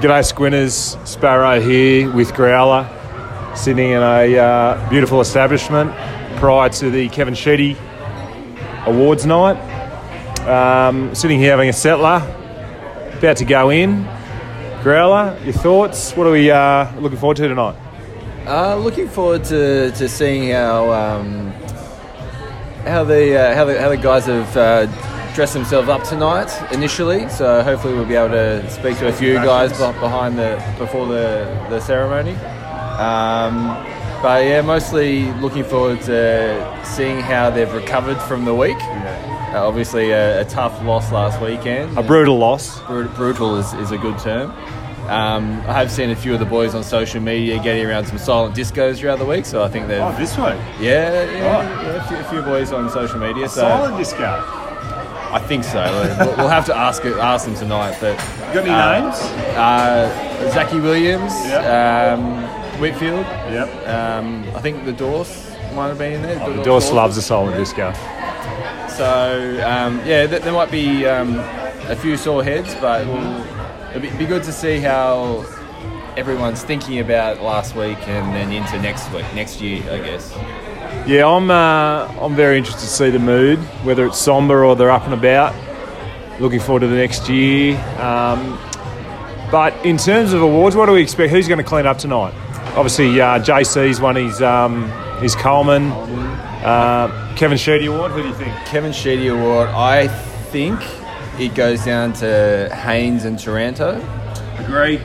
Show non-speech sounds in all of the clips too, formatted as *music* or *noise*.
G'day, Squinters. Sparrow here with Growler, sitting in a uh, beautiful establishment prior to the Kevin Sheedy Awards night. Um, sitting here having a settler, about to go in. Growler, your thoughts? What are we uh, looking forward to tonight? Uh, looking forward to, to seeing how um, how the uh, how the how the guys have dressed themselves up tonight initially. So hopefully we'll be able to speak to a few guys behind the before the the ceremony. Um, but yeah, mostly looking forward to seeing how they've recovered from the week. Uh, obviously, a, a tough loss last weekend. A brutal loss. Brut- brutal is, is a good term. Um, I have seen a few of the boys on social media getting around some silent discos throughout the week, so I think they're. Oh, this way. yeah, yeah, yeah a, few, a few boys on social media. So Silent disco. I think so. We'll, we'll have to ask it, ask them tonight. But You got any uh, names? Uh, Zachy Williams, Yep. um, Whitfield. Yep. Um, I think the Dorse might have been in there. Oh, The Dorse loves a silent disco. So um, yeah, th- there might be um, a few sore heads, but we'll, it'll be, be good to see how everyone's thinking about last week and then into next week, next year, I guess. Yeah, I'm. Uh, I'm very interested to see the mood, whether it's somber or they're up and about. Looking forward to the next year. Um, but in terms of awards, what do we expect? Who's going to clean up tonight? Obviously, uh, JC's won his um, his Coleman. Uh, Kevin Sheedy Award. Who do you think? Kevin Sheedy Award, I think it goes down to Haynes and Taranto. Agree.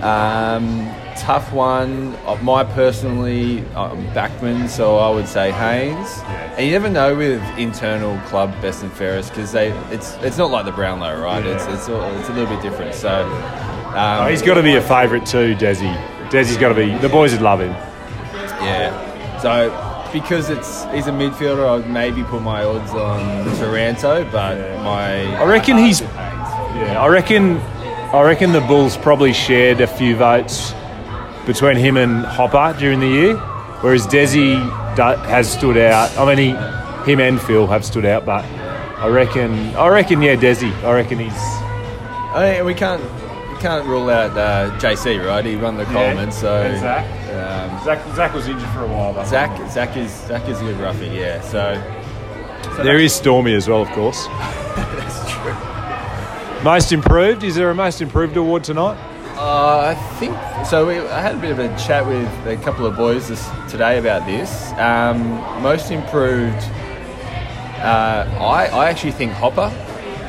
Um, tough one. My personally, I'm backman, so I would say Haynes. And you never know with internal club best and fairest because they it's it's not like the Brownlow, right? It's it's a, it's a little bit different. So um, Oh, he's got to be a favourite too, Desi. Desi's got to be. The boys would love him. yeah. So because it's he's a midfielder, I'd maybe put my odds on Taranto, but my I reckon he's-. Yeah, I reckon. I reckon the Bulls probably shared a few votes between him and Hopper during the year, whereas Desi has stood out. I mean, he, him and Phil have stood out, but I reckon. I reckon, yeah, Desi. I reckon he's. I mean, we can't we can't rule out uh, JC, right? He won the Coleman, so and Zach. um, Zach. Zach was injured for a while. Though. Zach Zach is Zach is a good roughie, yeah. So, so There is Stormy as well, of course. *laughs* that's true. Most improved. Is there a most improved award tonight? Uh, I think so. We, I had a bit of a chat with a couple of boys this, today about this. Um, most improved. Uh, I I actually think Hopper,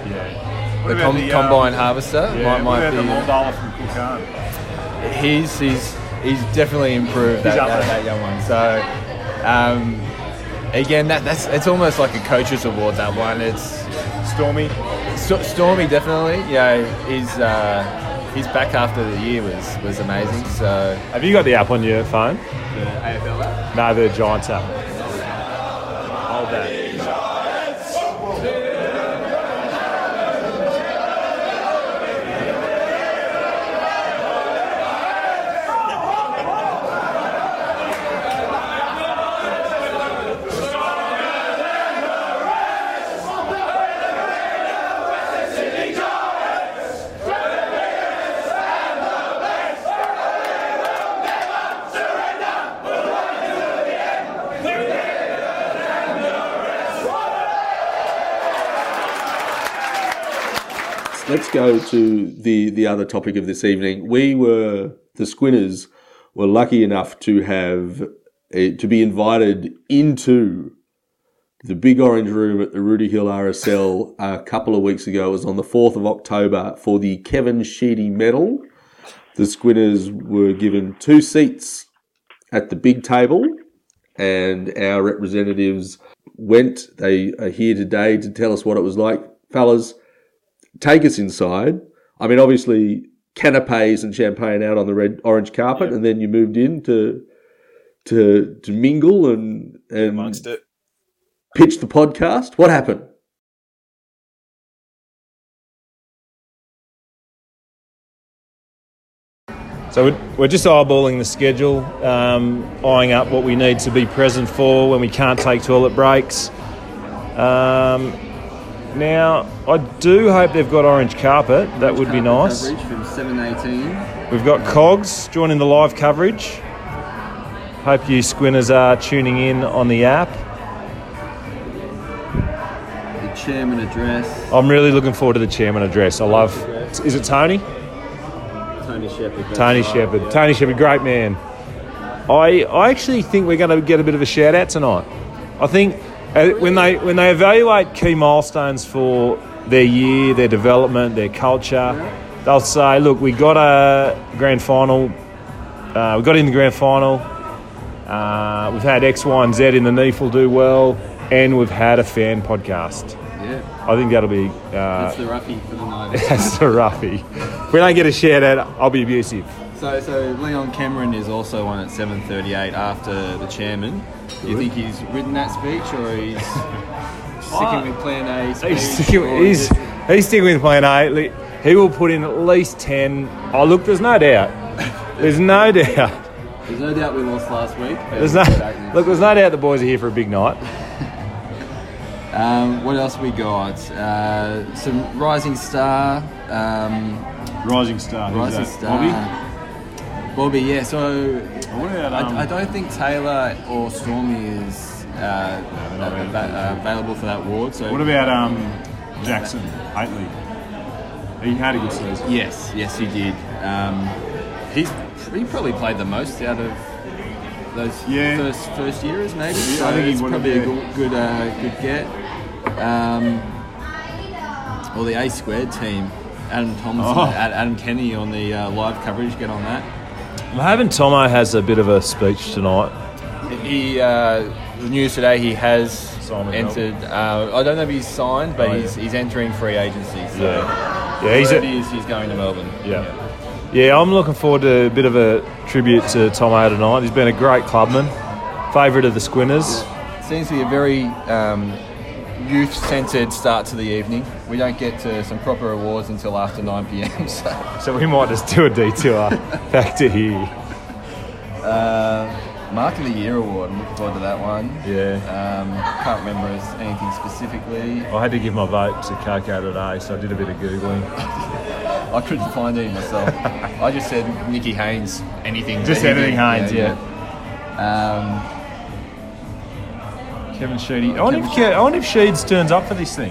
Yeah. the com- combine harvester, might, might be. from Cookan? he's he's he's definitely improved that, He's up that, that young one. So um, again, that that's it's almost like a coach's award. That one, it's Stormy. Sto- Stormy definitely. Yeah, his uh, his back after the year was was amazing. So Have you got the app on your phone? the AFL app. No, the Giants app. Hold that. Let's go to the the other topic of this evening. We were the Squinters were lucky enough to have a, to be invited into the big orange room at the Rooty Hill RSL a couple of weeks ago. It was on the fourth of October for the Kevin Sheedy Medal. The Squinters were given two seats at the big table, and our representatives went. They are here today to tell us what it was like, fellas take us inside. I mean, obviously, canapes and champagne out on the red orange carpet, and then you moved in to to to mingle and and Amongst it. pitch the podcast. What happened? So we're, we're just eyeballing the schedule, um, eyeing up what we need to be present for when we can't take toilet breaks. Um, now, I do hope they've got orange carpet. That would be nice. Seven eighteen. We've got Cogs joining the live coverage. Hope you squinters are tuning in on the app. The chairman address. I'm really looking forward to the chairman address. I love. Is it Tony? Tony Shepherd. Tony Shepherd. Yeah. Tony Shepherd, great man. I I actually think we're going to get a bit of a shout out tonight. I think when they when they evaluate key milestones for their year, their development, their culture, they'll say, "Look, we got a grand final. Uh, we got in the grand final. Uh, we've had X, Y, and Z in the NEAFL do well, and we've had a fan podcast." Yeah. I think that'll be. Uh, That's the roughie for the night. *laughs* that's the roughie. If we don't get a shout out, I'll be abusive. So, so Leon Cameron is also on at 7:38 after the chairman. Do you think he's written that speech, or he's *laughs* sticking with Plan A? Speech, He's sticking, or he's, just- he's sticking with plan A. He will put in at least 10. Oh, look, there's no doubt. There's no *laughs* doubt. There's no doubt we lost last week. There's no, we'll be back next look, there's no doubt the boys are here for a big night. *laughs* Um, what else we got? Uh, some Rising Star. Um, Rising star. Rising Star. Bobby, yeah. So about, um, I, I don't think Taylor or Stormy is uh, ava- uh, available for that ward. So what about um, Jackson Hately? He had a good season. yes, yes, he did. Um, he's he probably played the most out of those Yeah. first first years, maybe. Yeah, so I think he it's would have, probably a good good, uh, good get. Um, well, the A squared team, Adam Thomas, Oh. Adam Kenny on the uh, live coverage. Get on that. I'm hoping Tomo has a bit of a speech tonight. He uh, the news today. He has with entered. Uh, I don't know if he's signed, but Oh, yeah. he's he's entering free agency. So Yeah. Yeah, he's a, is he's going to Melbourne. Yeah. Yeah, I'm looking forward to a bit of a tribute to Tomo tonight. He's been a great clubman, favourite of the Squinters. Seems to be a very um, youth-centered start to the evening. We don't get to some proper awards until after 9 p.m. *laughs* So, So we might just do a detour back to here. uh, Mark of the Year award. I'm looking forward to that one. Yeah. Um, can't remember anything specifically. I had to give my vote to Coco today, so I did a bit of Googling. *laughs* I couldn't find any myself. *laughs* I just said Nikki Haynes. Anything. Just anything Haynes, yeah. Um, Kevin Sheedy. I wonder, if, Ke- I wonder if Sheeds turns up for this thing.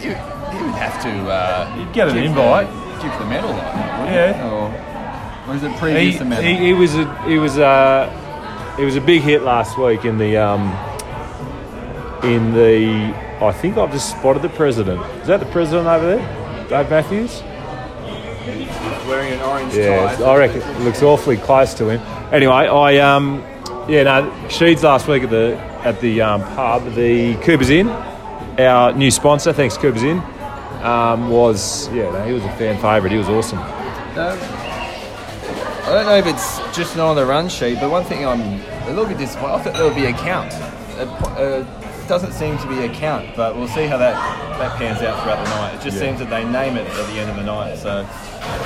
he, he would have to. Uh, He'd get an give invite. The, give the medal, like, wouldn't Yeah. he? Or, or is it He, previous to medal? he, he was a he was a he was a big hit last week in the um in the I think I've just spotted the president. Is that the president over there, Dave Matthews? wearing an orange Yeah, tie. I reckon it looks awfully close to him. Anyway, I um, yeah, no, Sheeds last week at the at the um, pub, the Cooper's Inn, our new sponsor. Thanks, Cooper's Inn. Um, was yeah, no, he was a fan favourite. He was awesome. Um, I don't know if it's just not on the run sheet, but one thing I'm a little bit disappointed. I thought there would be a count. It uh, doesn't seem to be a count, but we'll see how that, that pans out throughout the night. It just Yeah. seems that they name it at the end of the night. So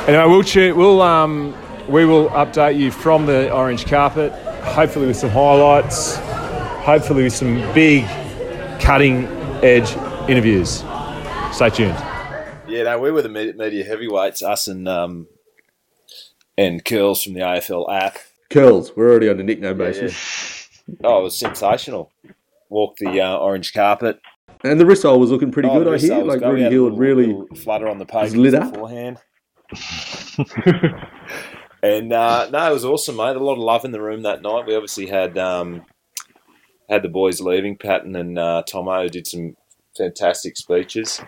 Anyway, we'll tu- we'll um, we will update you from the orange carpet. Hopefully with some highlights. Hopefully with some big, cutting edge interviews. Stay tuned. Yeah, no, we were the media heavyweights, us and um, and Curls from the AFL app. Curls, we're already on a nickname basis. Oh, it was sensational. Walked the uh, orange carpet. And the Rissole was looking pretty Oh, good, I hear. Like going. Rudy Had Hill little- had really. little flutter on the page lit up. beforehand. *laughs* and uh, no, it was awesome, mate. A lot of love in the room that night. We obviously had um, had the boys leaving. Patton and uh, Tomo did some fantastic speeches,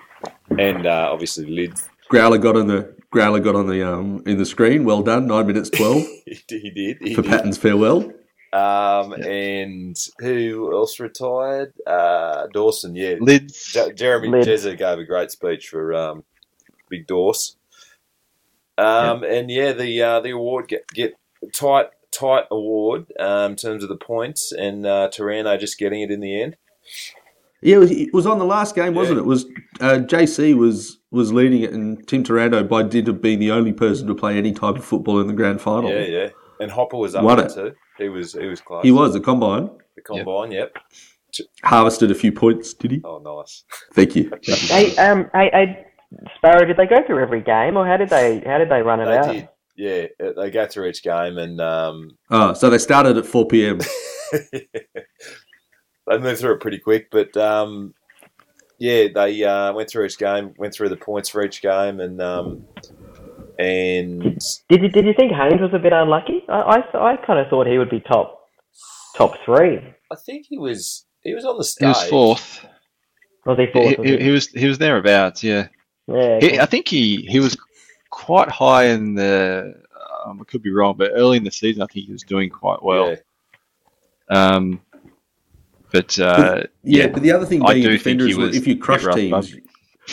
and uh, obviously Lid. Growler got on the Growler got on the um in the screen. Well done, nine minutes twelve *laughs* He did. He did. He for did. Patton's farewell. Um, and who else retired? Uh, Dawson, yeah. Lids. Je- Jeremy Lid. Jezza gave a great speech for um, Big Dawes. Um, and yeah, the uh, the award get get tight tight award um, in terms of the points, and uh, Taranto just getting it in the end. Yeah, it was, it was on the last game, wasn't Yeah. it? it? Was uh, JC was was leading it, and Tim Taranto by dint of being the only person to play any type of football in the grand final. Yeah, yeah. And Hopper was up Won there it. too. He was he was close. He was the combine. the combine. Yep. Harvested a few points, did he? Oh, nice. Thank you. Hey, um, I, I, Sparrow, did they go through every game, or how did they how did they run it They out? did. Yeah, uh, they go through each game and um, Oh, so they started at 4 p.m. *laughs* they moved through it pretty quick. But um, yeah, they uh, went through each game, went through the points for each game, and um, and Did you did you think Haynes was a bit unlucky? I I, I kind of thought he would be top top three. I think he was he was on the He stage. was fourth. Was he He, fourth? was he, he? he was he was thereabouts. Yeah. yeah, He, I think he he was quite high in the. Um, I could be wrong, but early in the season, I think he was doing quite well. Yeah. Um, but uh, Yeah, yeah, but the other thing being a defender is that was if you a bit crush rough, teams,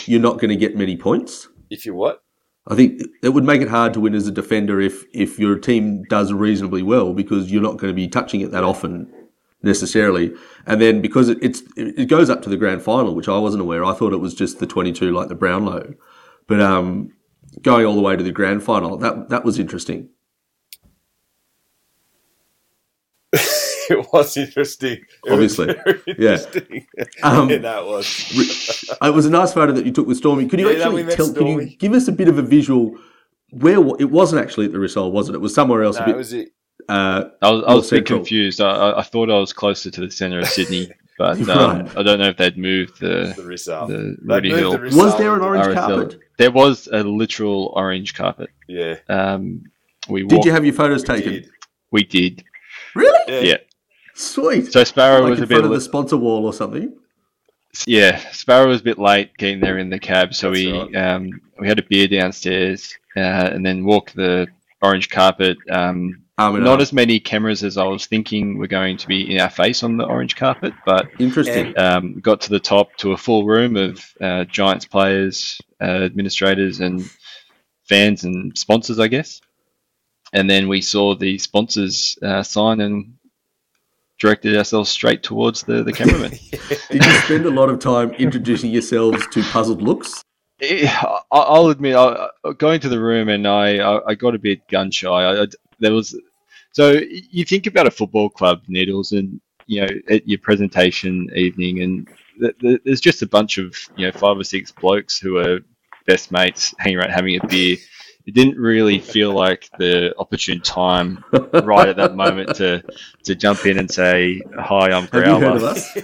you're not going to get many points. If you what? I think it would make it hard to win as a defender if if your team does reasonably well because you're not going to be touching it that often necessarily. And then because it, it's it goes up to the grand final, which I wasn't aware. I thought it was just the 22 like the Brownlow, but um, going all the way to the grand final that that was interesting. *laughs* it was interesting. It Obviously. was very Yeah. interesting. *laughs* Um, yeah, that was. It was a nice photo that you took with Stormy. Could you Yeah, actually we met tell? Can you give us a bit of a visual? Where it wasn't actually at the Rissole, was it? It was somewhere else. No, a bit, it was it. uh, I was, I was a bit confused. I, I, I thought I was closer to the centre of Sydney, *laughs* but um, Right. I don't know if they'd moved the The result. the They Ruddy moved Hill. the was there an orange RSL. carpet? There was a literal orange carpet. Yeah. Um, we Did walked, you have your photos we taken? did. we did. Really? Yeah. Yeah. Sweet. So Sparrow like was in a bit front of li- the sponsor wall or something. Yeah, Sparrow was a bit late getting there in the cab, so That's we right. um, we had a beer downstairs uh, and then walked the orange carpet. Um, Arm in not arm. as many cameras as I was thinking were going to be in our face on the orange carpet, but interesting. um, got to the top to a full room of uh, Giants players, uh, administrators, and fans and sponsors, I guess. And then we saw the sponsors uh, sign and directed ourselves straight towards the, the cameraman. *laughs* *laughs* Did you spend a lot of time introducing yourselves to puzzled looks? Eh, I- I'll admit, I, I- going to the room and I, I, I got a bit gun shy. I, I- there was, so you think about a football club, Needles, and you know at your presentation evening, and th- th- there's just a bunch of you know five or six blokes who are best mates hanging around having a beer. It didn't really feel like the opportune time right at that moment to to jump in and say hi. I'm Have you heard of *laughs* Growler. us?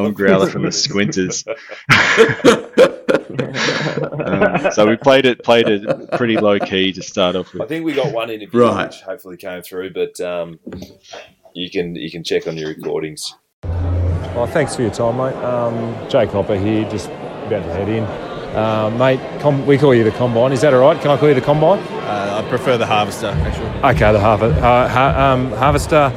I'm Growler from the *laughs* Squinters. *laughs* Um, so we *laughs* played it played it pretty low key to start off with. I think we got one interview Right. which hopefully came through, but um, you can you can check on your recordings. Well, thanks for your time, mate. Um, Jake Hopper here, just about to head in. Uh, mate, com- we call you the Combine. Is that all right? Can I call you the Combine? Uh, I prefer the harvester, actually. Okay, the Harver- uh, ha- um, Harvester.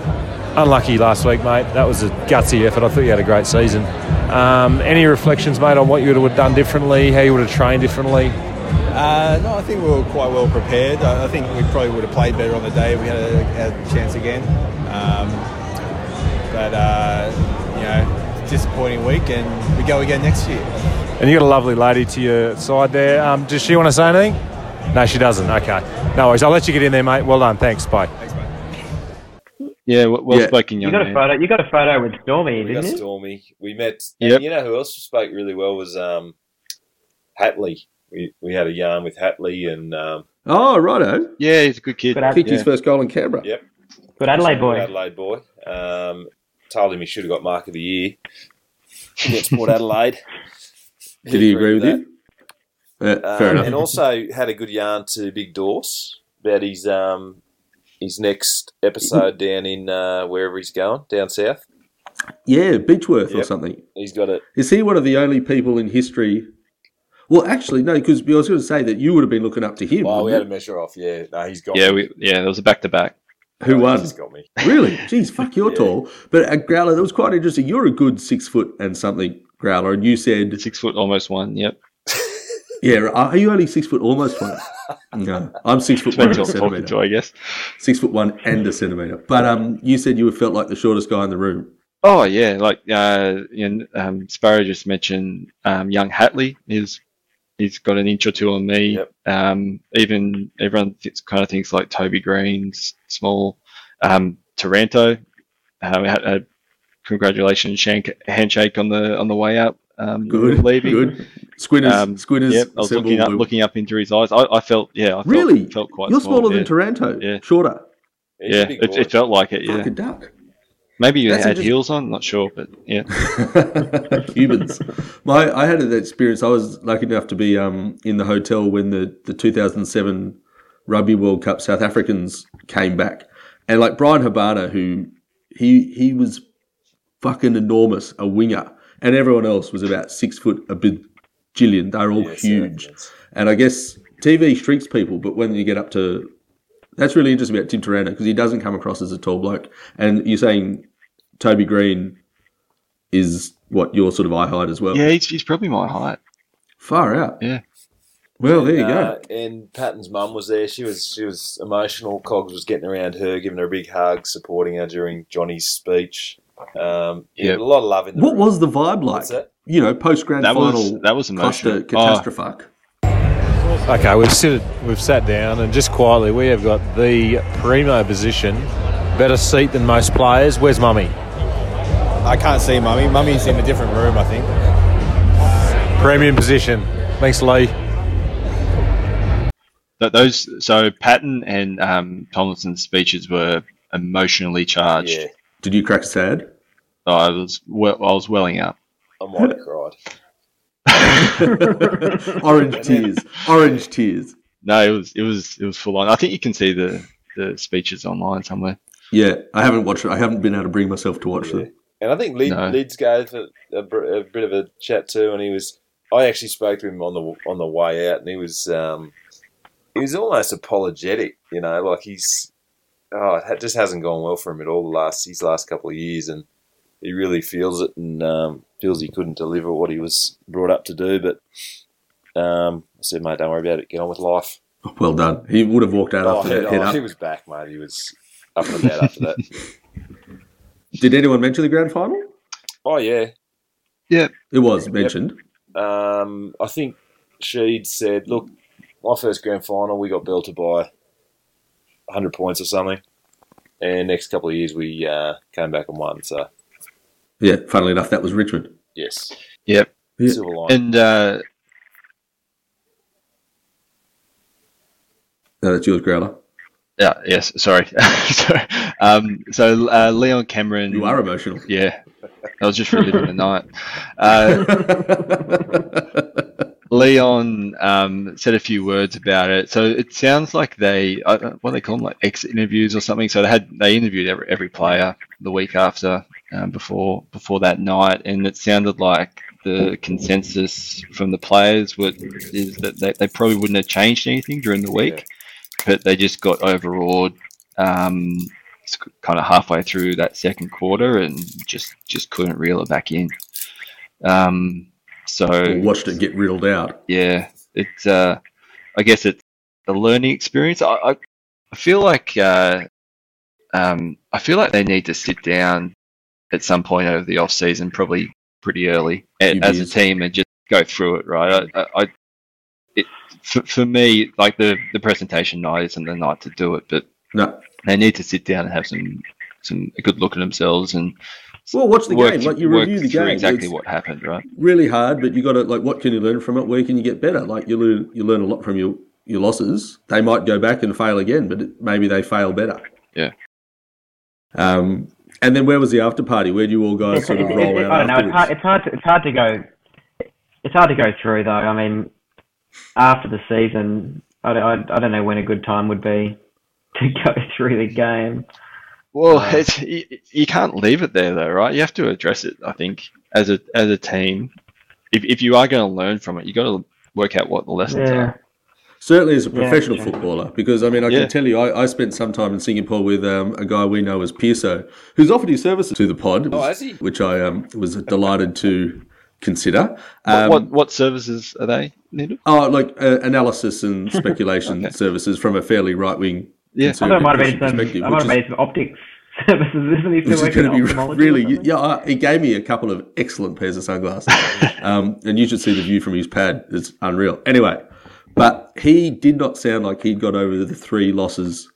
Unlucky last week, mate. That was a gutsy effort. I thought you had a great season. Um, any reflections, mate, on what you would have done differently, how you would have trained differently? Uh, no, I think we were quite well prepared. I, I think we probably would have played better on the day if we had a, had a chance again. Um, but, uh, you know, disappointing week, and we go again next year. And you got a lovely lady to your side there. Um, does she want to say anything? No, she doesn't. Okay. No worries. I'll let you get in there, mate. Well done. Thanks. Bye. Thanks, mate. Yeah, well, well Yeah. spoken, You young got a photo. You got a photo with Stormy, We didn't you? Stormy. We met. Yep. And you know who else spoke really well was um, Hately. We, we had a yarn with Hately and um, Oh, righto. Yeah, he's a good kid. Good, Ad- Kicked his first goal in Canberra. Yep. good Adelaide boy. Adelaide boy. Um, told him he should have got mark of the year against Port Adelaide. *laughs* Did he agree with that. you? Uh, Um, fair enough. And also had a good yarn to Big Dorse about his um, his next episode down in uh, wherever he's going down south. yeah, Beechworth or something. He's got it. Is he one of the only people in history? Well, actually, no, because I was going to say that you would have been looking up to him. Oh, we wouldn't had a measure off. Yeah, no, he's got. Yeah, me. we, yeah, there was a back to back. Who No, won? He's got me. *laughs* Really? Jeez, fuck, you're *laughs* Yeah. tall. But at Growler, that was quite interesting. You're a good six foot and something Growler, and you said, Six foot, almost one. Yep. "Yeah, are you only six foot almost one?" *laughs* no, I'm six foot one Depends and a what I'm to, centimeter. I guess. Six foot one and a centimeter. But um, you said you felt like the shortest guy in the room. Oh yeah, like uh, and, um, Sparrow just mentioned um, young Hately is he's got an inch or two on me. Yep. Um, even everyone thinks, kind of thinks like Toby Greene's small. Um, Taranto, uh, we had a congratulations shank, handshake on the on the way up. Um, Good, leaving. good. Squinters, Um, Squinters. Yep, I was looking up, looking up into his eyes. I, I felt, yeah, I felt, really? felt quite You're small. smaller yeah. than Taranto. Yeah. Shorter. He's Yeah, it, it felt like it. Yeah, Like a duck. maybe you That's had interesting. heels on. Not sure, but yeah. *laughs* Humans. My, I had that experience. I was lucky enough to be um, in the hotel when the, the 2007 Rugby World Cup South Africans came back, and like Bryan Habana, who he he was fucking enormous, a winger, and everyone else was about six foot a bajillion. They're all Yeah, South huge, Africans. and I guess TV shrinks people, but when you get up to that's really interesting about Tim Taranto because he doesn't come across as a tall bloke. And you're saying Toby Greene is what your sort of eye height as well. Yeah, he's, he's probably my height. Far out. Yeah. Well, there you Uh, go. and Patton's mum was there. She was she was emotional. Cogs was getting around her, giving her a big hug, supporting her during Johnny's speech. Um, yeah, Yep. a lot of love in the What room. was the vibe like? What's that? You know, post grand That final. was that was emotional. Costa Oh, catastrophe. Okay, we've sit, we've sat down and just quietly we have got the primo position, better seat than most players. Where's Mummy? I can't see Mummy. Mummy's in a different room, I think. Premium position. Thanks, Lee. th- those so Patton and um, Tomlinson's speeches were emotionally charged. Yeah, Did you crack sad? Oh, I was well, I was welling up. I might have cried. *laughs* Orange tears. Orange tears. No, it was it was it was full on. I think you can see the the speeches online somewhere. Yeah, I haven't watched it. I haven't been able to bring myself to watch Yeah. them. And I think Leeds, No. Lids gave a, a, a bit of a chat too, and he was. I actually spoke to him on the on the way out, and he was um, he was almost apologetic. You know, like he's oh, it just hasn't gone well for him at all the last his last couple of years, and he really feels it and um, feels he couldn't deliver what he was brought up to do. But um, I said, mate, don't worry about it. Get on with life. Well done. He would have walked out Oh, after he, that head oh, up. he was back, mate. He was up and about after that. *laughs* Did anyone mention the grand final? Oh yeah, yeah. It was mentioned. Um, I think she'd said, "Look, my first grand final, we got belted by 100 points or something, and next couple of years we uh, came back and won." So Yeah, funnily enough, that was Richmond. yes, Yep. Yeah. silver line. And uh, No, that's yours, Growler. yeah, yes, sorry. *laughs* sorry. Um, so uh, Leon Cameron. You are emotional. Yeah, I was just reliving the night. Uh, *laughs* Leon um, said a few words about it. So it sounds like they, what do they call them, like exit interviews or something. So they had they interviewed every, every player the week after, um, before before that night, and it sounded like the consensus from the players would is that they, they probably wouldn't have changed anything during the week, but they just got overawed. Um, kind of halfway through that second quarter and just just couldn't reel it back in. Um, so Watched it get riddled out. yeah, it's uh, I guess it's a learning experience. I I, I feel like uh, um, I feel like they need to sit down at some point over the off season, probably pretty early, as a team and just go through it. Right, I, I, I it for, for me like the the presentation night isn't the night to do it, but No. they need to sit down and have some some a good look at themselves and Well, watch the work, game. Like you work review the game. exactly It's what happened, right? really hard, but you got to like, what can you learn from it? Where can you get better? Like you learn, you learn a lot from your your losses. They might go back and fail again, but it, maybe they fail better. Yeah. Um, and then where was the after party? Where do you all guys sort of roll out? I don't know. It's hard. It's hard. To, it's hard to go. It's hard to go through though. I mean, after the season, I don't, I, I don't know when a good time would be *laughs* to go through the game. Well, it's you, you can't leave it there though, right? You have to address it. I think as a as a team, if if you are going to learn from it, you got to work out what the lessons Yeah. are. Certainly as a Yeah, professional sure. footballer, because I mean, I Yeah. can tell you, I, I spent some time in Singapore with um, a guy we know as Pearso, who's offered his services to the pod, Oh, has he? which I um, was delighted to consider. What, Um, what what services are they needed? Oh, like uh, analysis and *laughs* speculation services from a fairly right wing. Yeah. I thought it might have been some. I might have is- made some optics services. Isn't Which is going *laughs* to be really, yeah. uh, He gave me a couple of excellent pairs of sunglasses, *laughs* um, and you should see the view from his pad. It's unreal. Anyway, but he did not sound like he'd got over the three losses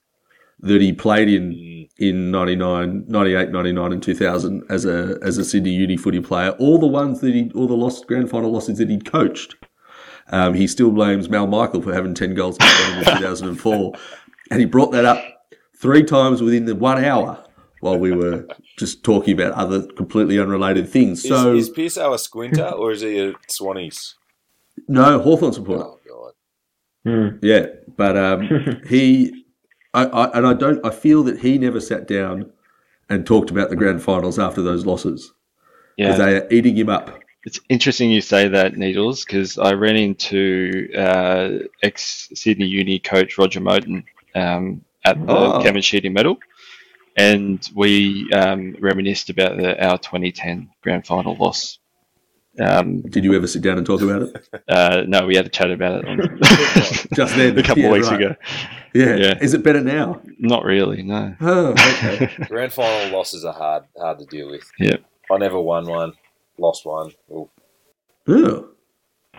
that he played in in 99, 98, 99 and 2000 as a as a Sydney Uni footy player. All the ones that he, all the lost grand final losses that he'd coached. Um, he still blames Mal Michael for having 10 goals in *laughs* 2004. And he brought that up three times within the one hour while we were just talking about other completely unrelated things. So, is, is our squinter or is he a Swannies? no, Hawthorn supporter. Oh god. Hmm. Yeah, but um, *laughs* he, I, I, and I don't. I feel that he never sat down and talked about the grand finals after those losses Yeah, they are eating him up. it's interesting you say that, Needles, because I ran into uh, ex Sydney Uni coach Roger Moten um, at the Oh. Kevin Sheedy Medal, and we um, reminisced about the, our 2010 grand final loss. Um, Did you ever sit down and talk about it? *laughs* uh, no, we had a chat about it on, *laughs* Just then, *laughs* a couple Yeah, of weeks right. ago. Yeah. Yeah. Is it better now? Not really, no. Oh, okay. Grand final losses are hard hard to deal with. Yeah. I never won one, lost one. Ooh. oh.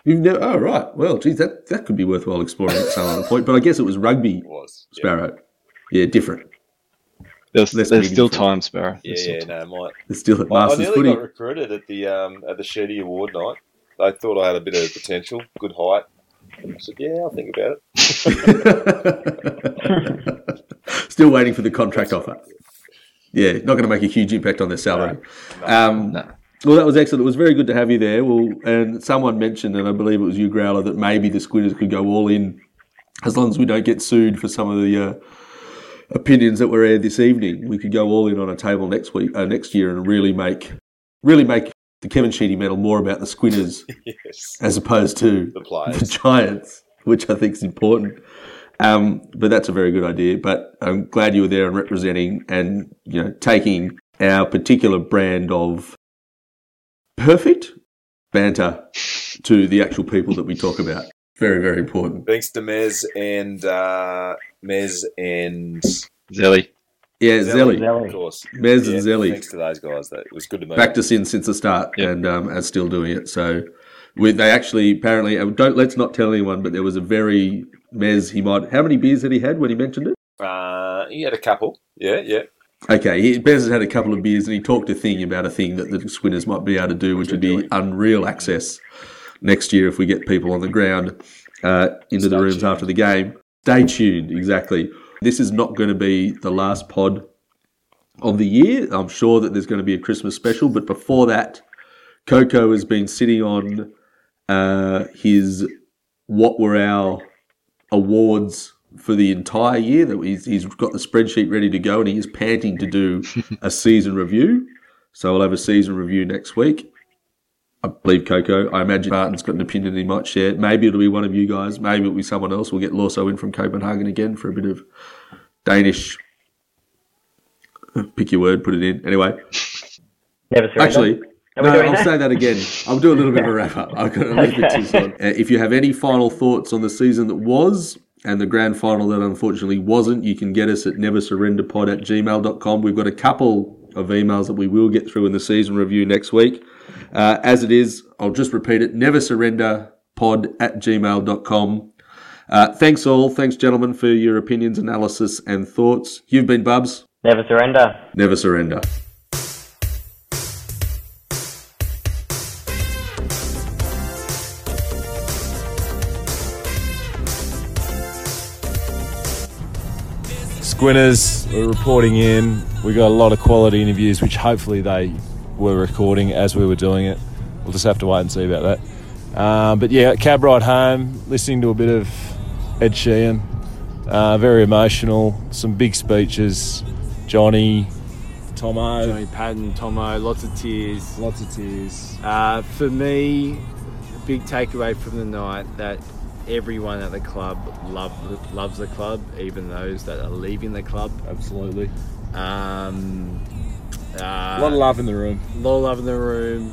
You've never. Oh, right. Well, geez, that that could be worthwhile exploring at some other point. But I guess it was rugby, It was. Sparrow. Yeah, different. There's, Less there's still meaningful. time, Sparrow. yeah, There's still yeah time. no, my, It's still at I, I nearly footy. got recruited at the um, at the Sheedy Award night. They thought I had a bit of potential, good height. I said, "Yeah, I'll think about it." *laughs* Still waiting for the contract offer. Yeah, not going to make a huge impact on their salary. Um, No. Well, that was excellent. It was very good to have you there. Well, and someone mentioned, and I believe it was you, Growler, that maybe the Squinters could go all in as long as we don't get sued for some of the uh, opinions that were aired this evening. We could go all in on a table next week, uh, next year, and really make really make the Kevin Sheedy medal more about the Squinters *laughs* yes, as opposed to the the. Giants, which I think is important. Um, but that's a very good idea. But I'm glad you were there and representing and you know taking our particular brand of perfect banter to the actual people that we talk about. Very, very important. Thanks to Mez and uh, Mez and Zelly. Yeah, Zelly, Zelly. of course. Mez Yeah, and Zelly. Thanks to those guys. That it was good to meet. backed us in since the start Yep. and um, are still doing it. So we, they actually apparently uh, don't let's not tell anyone, but there was a very Mez. He might how many beers had he had when he mentioned it? Uh, he had a couple. Yeah, yeah. Okay, he, Bez has had a couple of beers and he talked a thing about a thing that the Squinters might be able to do, which would be unreal access next year if we get people on the ground uh, into the rooms tuned. after the game. Stay tuned, exactly. This is not going to be the last pod of the year. I'm sure that there's going to be a Christmas special, but before that, Coco has been sitting on uh, his what were our awards for the entire year. That he's, he's got the spreadsheet ready to go, and he is panting to do a *laughs* season review. So we'll have a season review next week. I believe Coco. I imagine Martin's got an opinion he might share. Maybe it'll be one of you guys. Maybe it'll be someone else. We'll get Lorso in from Copenhagen again for a bit of Danish. Pick your word, put it in. Anyway, Never. Actually, no, I'll that? say that again. I'll do a little bit of a wrap up. I've got a little bit too *laughs* long. Uh, if you have any final thoughts on the season that was and the grand final that unfortunately wasn't, you can get us at neversurrenderpod at gmail.com. We've got a couple of emails that we will get through in the season review next week. Uh, as it is, I'll just repeat it neversurrenderpod at gmail.com. Uh, thanks all. Thanks, gentlemen, for your opinions, analysis, and thoughts. You've been Bubs. Never surrender. Never surrender. Squinters were reporting in. We got a lot of quality interviews, which hopefully they were recording as we were doing it. We'll just have to wait and see about that. Um, but yeah, cab ride home, listening to a bit of Ed Sheeran. Uh, very emotional. Some big speeches. Johnny, Tomo, Johnny Patton, Tomo, lots of tears. lots of tears. Uh, for me, a big takeaway from the night that everyone at the club love, loves the club, even those that are leaving the club. Absolutely. Um, uh, A lot of love in the room. A lot of love in the room.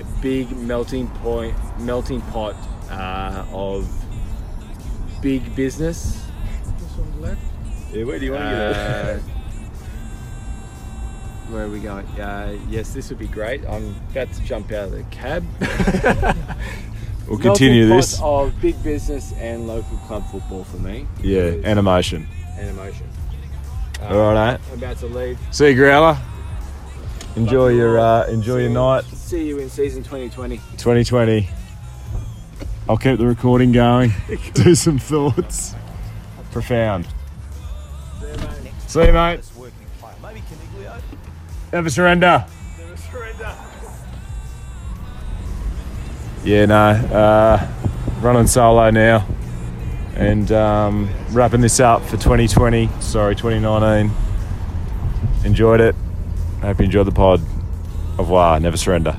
A big melting point, melting pot uh, of big business. Yeah, where do you want to Uh, where are we going? Uh, yes, this would be great. I'm about to jump out of the cab. *laughs* We'll continue Melting this. of big business and local club football for me. Yeah, and emotion. and emotion. All right. I'm about to leave. See you, Growler. Enjoy your uh, enjoy your night. See you in season 2020. 2020. I'll keep the recording going. *laughs* Do some thoughts. Profound. See you, mate. Never surrender. Yeah, no. Uh, running solo now. And um, wrapping this up for 2020. Sorry, 2019. Enjoyed it. Hope you enjoyed the pod. Au revoir. Never surrender.